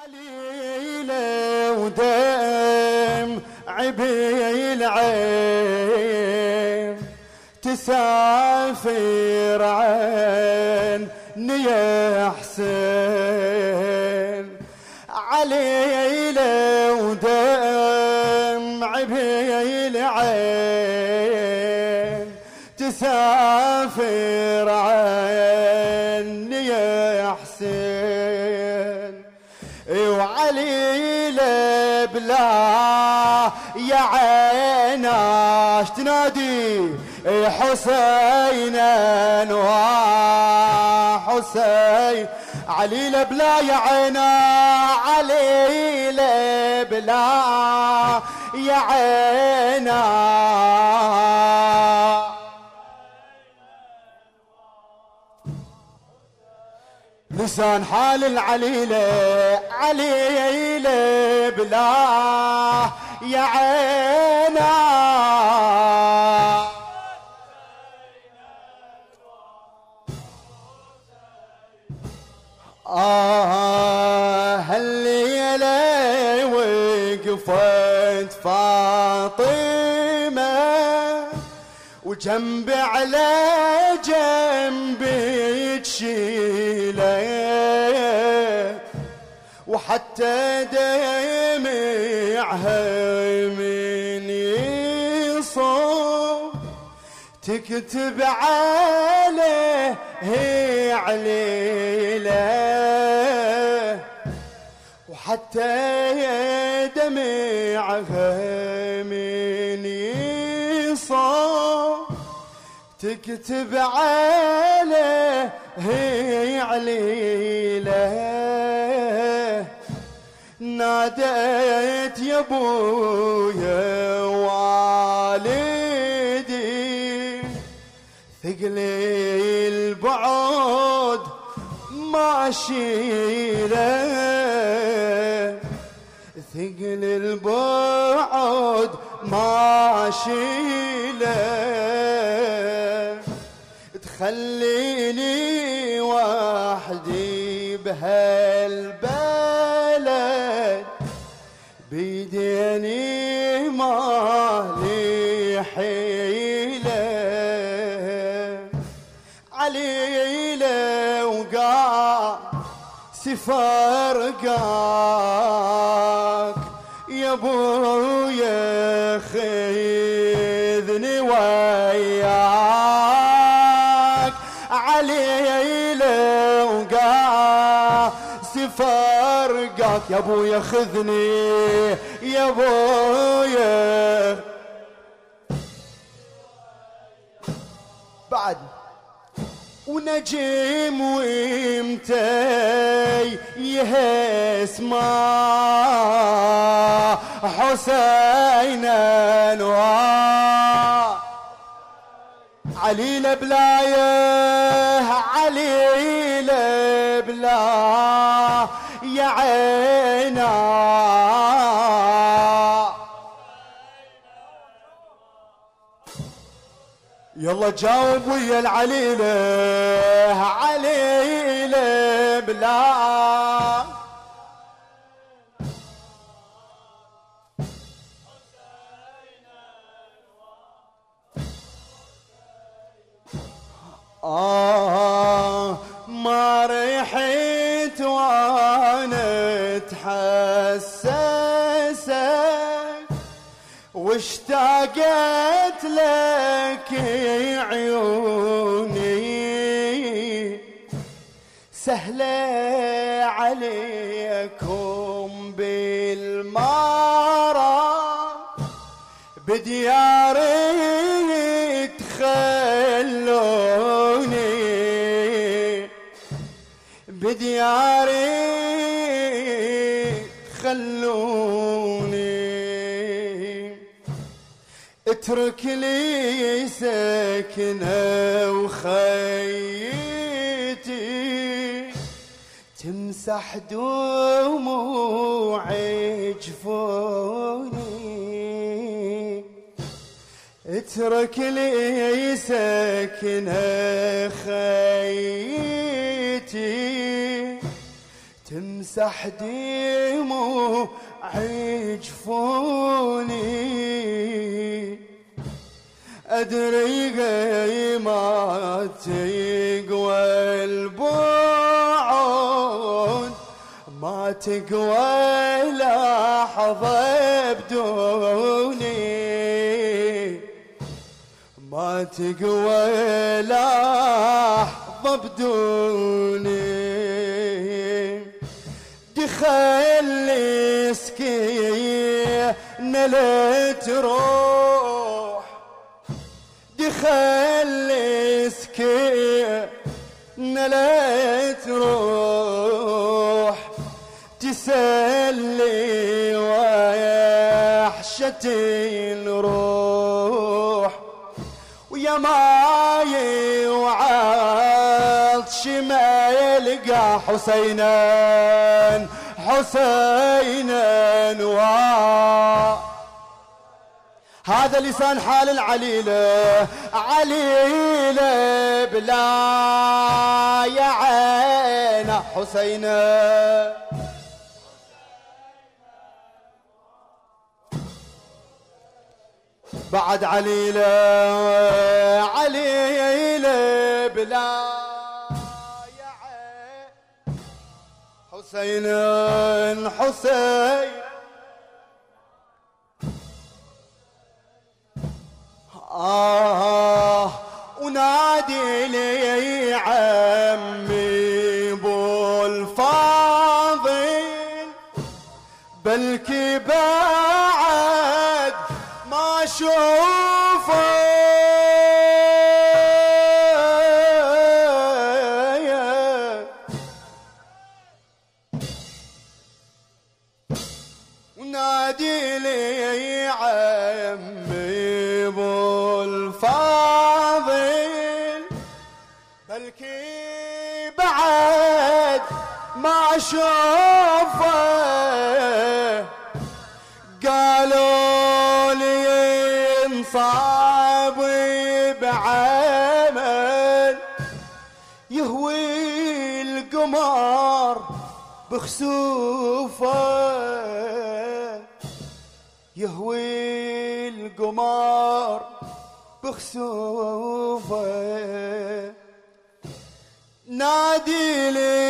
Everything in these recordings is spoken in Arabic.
عليلة ودم عبي العين تسافر عين يا حسين عليلة ودم عبي العين تسافر عين عيناش تنادي حسينا وحسين. علي بلا يا عينا علي بلا يا عينا لسان حال العليلة عليلة بلا يا عينا آه هالليلة وقفت فاطمة وجنب على جنبي تشيله وحتى دمعها من يصوم تكتب عليه عليله وحتى دمعها من يصوم تكتب عليه عليله ناديت يا أبويا والدي. ثقل البعد ما شيله. ثقل البعد ما شيله. تخليني وحدي بهالبلد. حيلة عليلة وقع سفرقاك. يا أبويا خذني وياك. عليلة وقع سفرقاك. يا أبويا خذني يا أبويا بعد. ونجم وامتى يهس ما حسين انوار علي لبلايه علي لبلا يا عينا يلا جاوب ويا العليلة عليلة بلا. آه. واشتاقت لك عيوني. سهلة عليكم بالمارة بدياري تخلوني. بدياري اترك لي سكنة وخيتي. تمسح دموعي جفوني. اترك لي سكنة خيتي. تمسح دموع عجفوني أدري ما تقوى البعد ما تقوى لحظة بدوني. ما تقوى لحظة بدوني. دخل سكينة لا دخل سكينة لا تروح تسلي وحشة الروح. ويا ماي وعطش ما يلقى حسينا حسينا هذا لسان حال العليلة عليلة بلا يا عين حسينا بعد عليلة عليلة بلا يا عين حسين حسين آه ونادي لي عمي بو الفاضل بلكي بعد ما اشوفه قالوا لي انصاب بعمل. يهوي القمر بخسوفه. يهوي القمر بخسوفه. نادي لي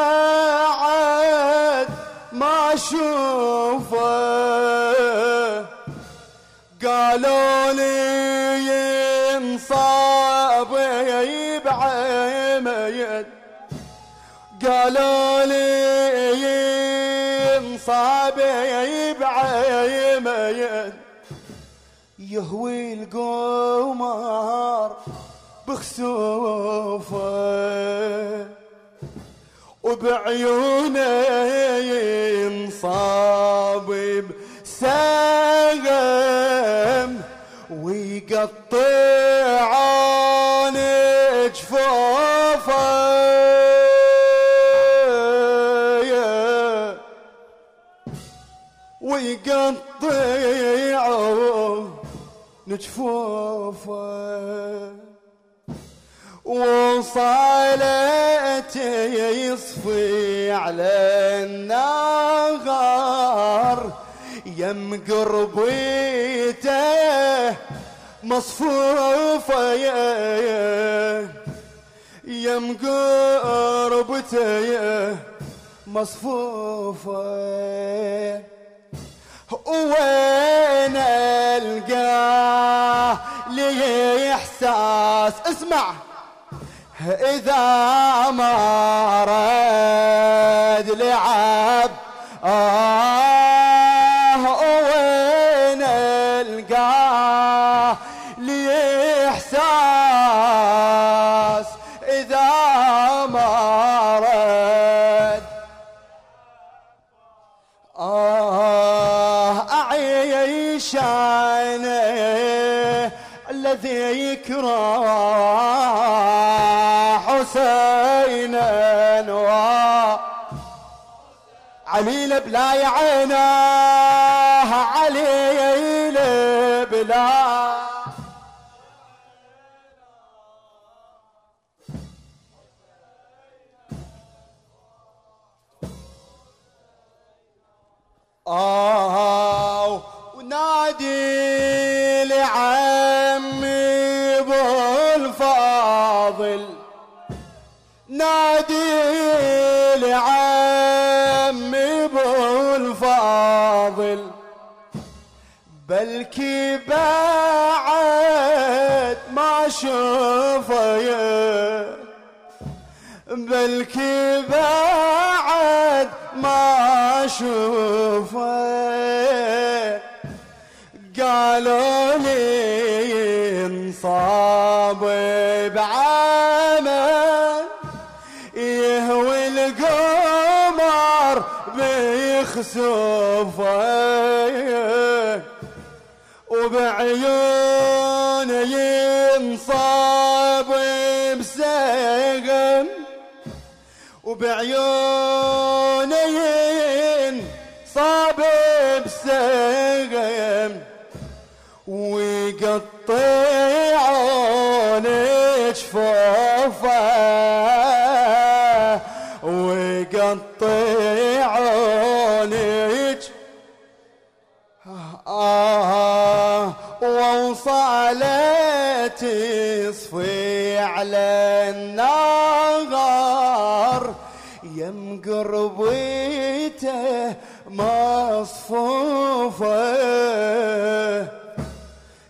بعد ما اشوفه قالوا لي انصاب بعميد قالوا لي انصاب بعميد يهوي القمر بخسوفه. وبعيونه ينصاب بسهم ويقطعون جفوفه ويقطعون جفوفه وصالت يصفي على النهار يم قربيته مصفوفة يم مصفوفة. وين ألقاه لي إحساس؟ اسمع. إذا ما رد لعب آه عليل بلا عينه عليل بلا. آه بلكي بعد ما شوفه بلكي بعد ما اشوفه قالوا لي انصاب بعمل يهوي القمر بيخسفه. وبعيون ينصاب بسقم وبعيونين صاب بسقم ويقطعون جفوفه ويقطعون آه. تصفي على النار يم قربيته مصفوفة.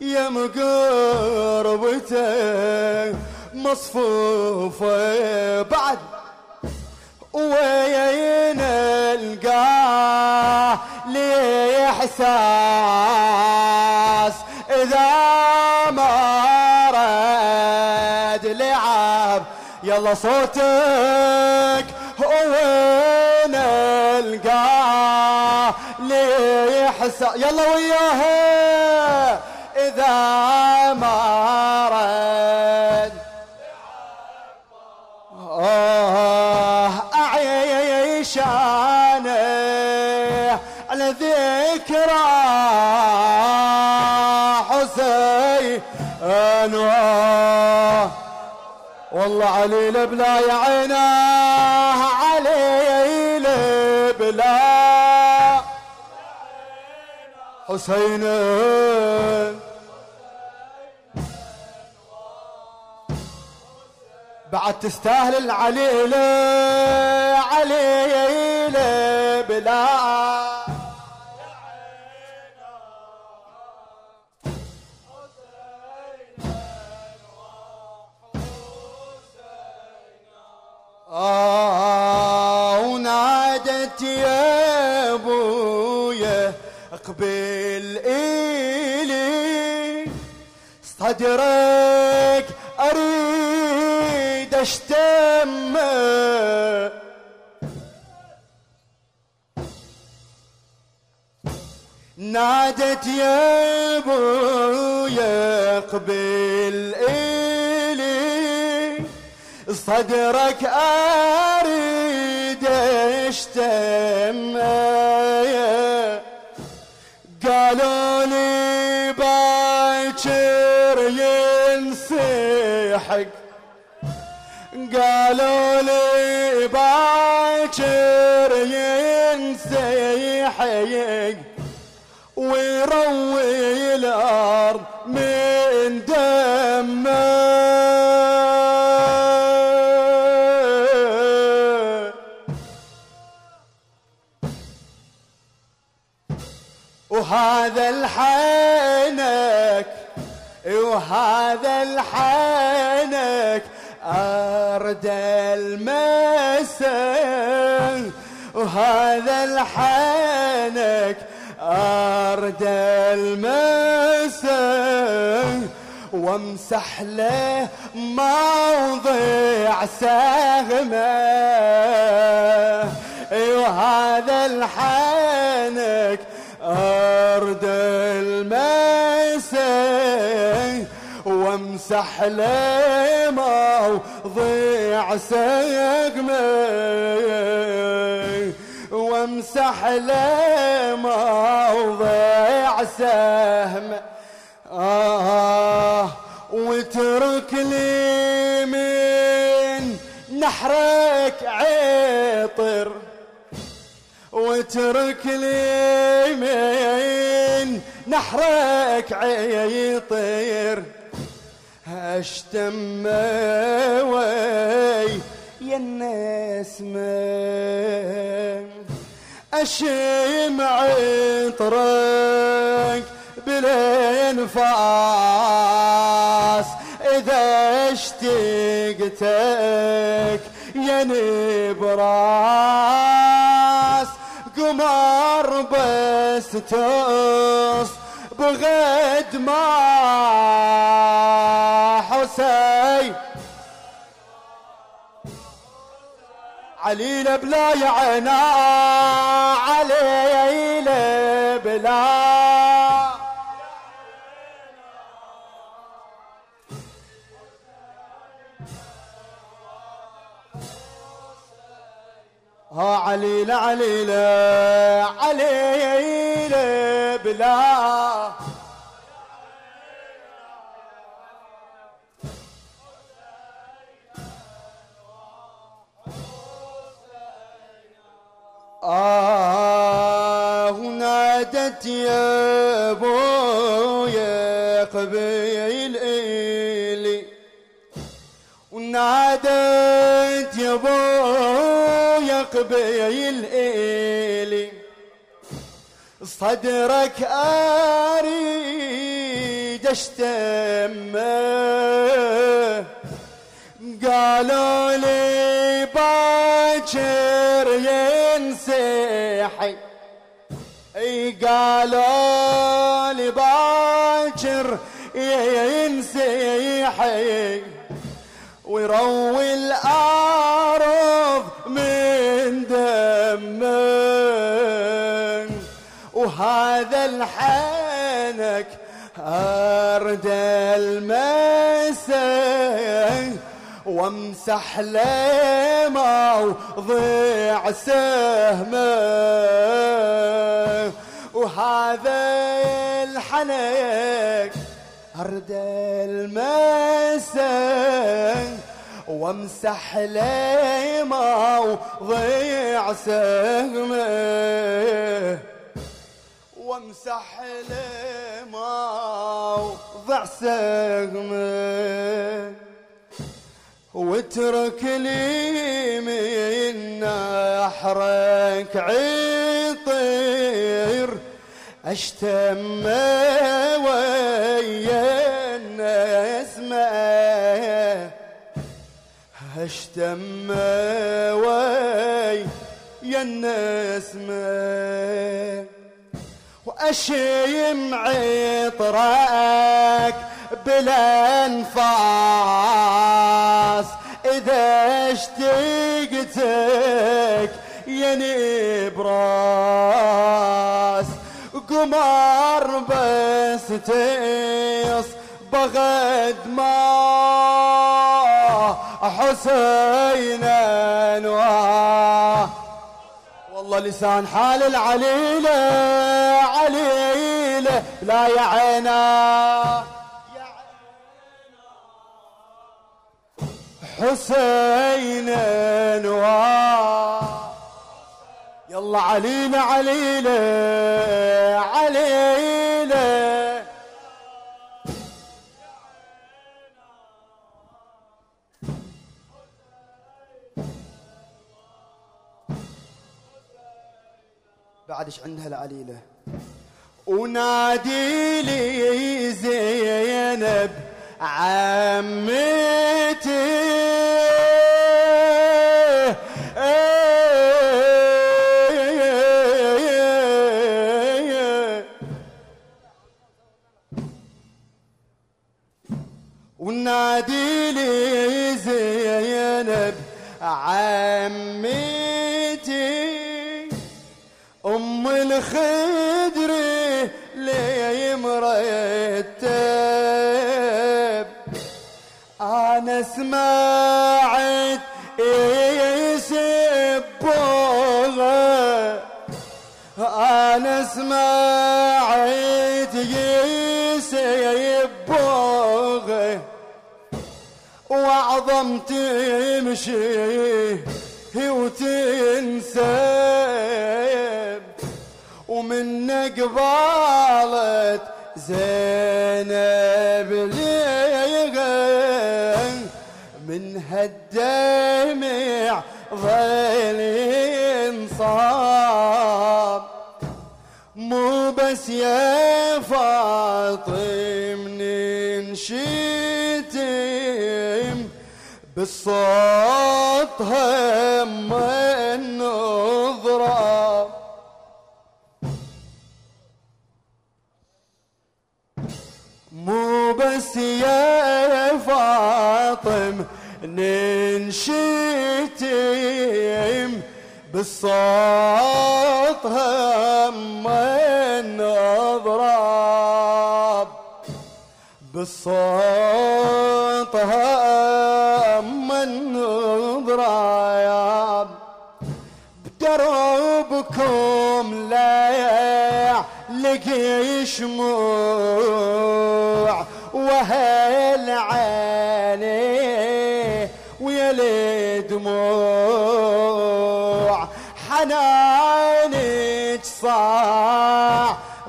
يم قربته مصفوفة. بعد وين القاه لي يلا صوتك وين القاه لي احساس يلا وياها إذا ما علي بلا يا عيناه علي بلا. حسين. بعد تستاهل العليلة عليلة بلا. صدرك أريد أشتم. نادت يا أبويا اقبل إلي. صدرك أريد أشتم. قالوا لي باكر ينسحق قالوا لي باكر ينسحق ويروي الأرض من دمه. وهذا الحنك وهذا الحنك أرد المسا وهذا الحنك أرد المسا وامسح له موضع سهمه. وهذا الحنك أرد وامسح له موضع سقمه وامسح له موضع سهم آه واترك لي من نحرك عطر. واترك لي من نحرك عيطير أشتم وي يا الناس ما أشم عطرك بالانفاس إذا اشتقتك يا نبراس. قمر بس تص بغد ما حسين عليل بلا يعنا عليل بلا. ها عليل عليل عليل بلا. ونادت يا بويا قبيل إلي. صدرك أريد اشتمه قالوا لي باكر ينسحي. أي قالوا لي باكر ينسحي. ويروي الأرض من دمه وهذا الحنك أرد المسا وامسح له موضع سهمه. وهذا الحنك أرد المسا وامسح له موضع سهمه. وامسح له موضع سهمه. واترك لي من نحرك عطير أشتم ويا أشتم ويا النسمه واشم عطرك بلا انفاس. إذا اشتقتك يا نبراس قمر بس تيص بغد ما حسين انواه والله لسان حال العليلة عليلة لا يا عينا. حسين انوار يلا علينا علينا علينا بعد إيش عندها العليله ونادي لي زينب عمتي سمعت يسبوها أنا سمعت يسيبوغه واعظم تمشي وتنسى ومن قبالت زينب. من هالدمع ظل انصاب مو بس يا فاطم ننشتم بالصوت هم النظرة. مو بس يا ننشتم بالصوت هم النظرة بالصوت هم يا بدربكم لا لقي شموع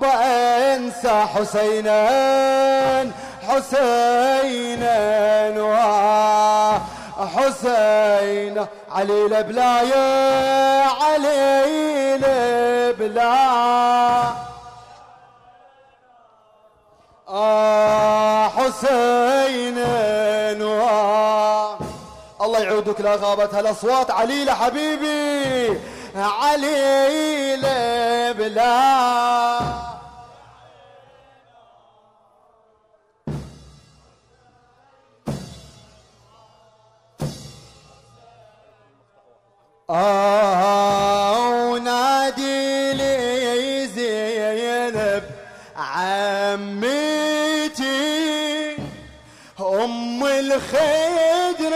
صعب أنسى حسينا حسينا حسين علي البلا يا علي البلا آه حسين الله يعودك لا غابت هالاصوات علي حبيبي علي البلا آه ونادي لي زينب عمتي. أم الخدر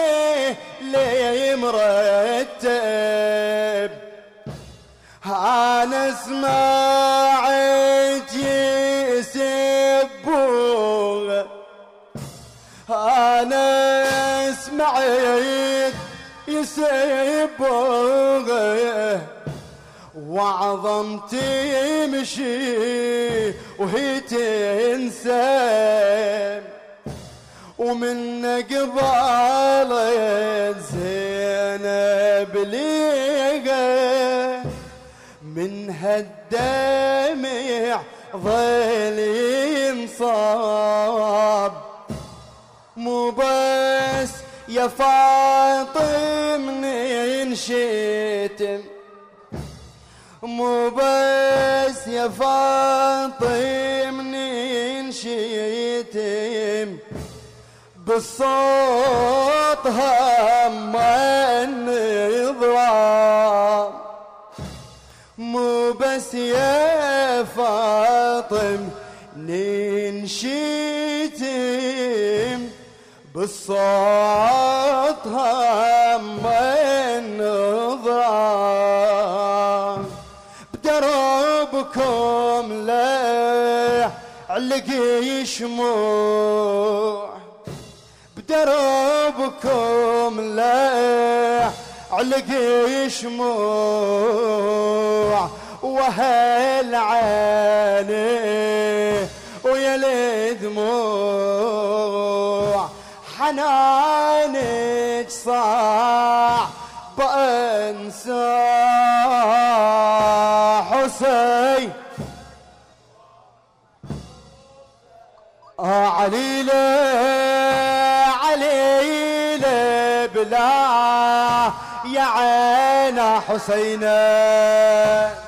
لي مرتب أنا سمعت يسبوه أنا سمعت يسبوغه وعظم تمشي وهي تنسى. ومن قبالت زينب ليقى من هالدمع ظل ينصاب. مو بس يا فاطم ننشتم مو بس يا فاطم ننشتم بالصوت هم النظام مو بس يا فاطم ننشتم بالصوت هم علقي شموع بدربكم لا علقي شموع وهل عيني ويا الدموع حنانك صعب انسى بلا يا عين حسينا.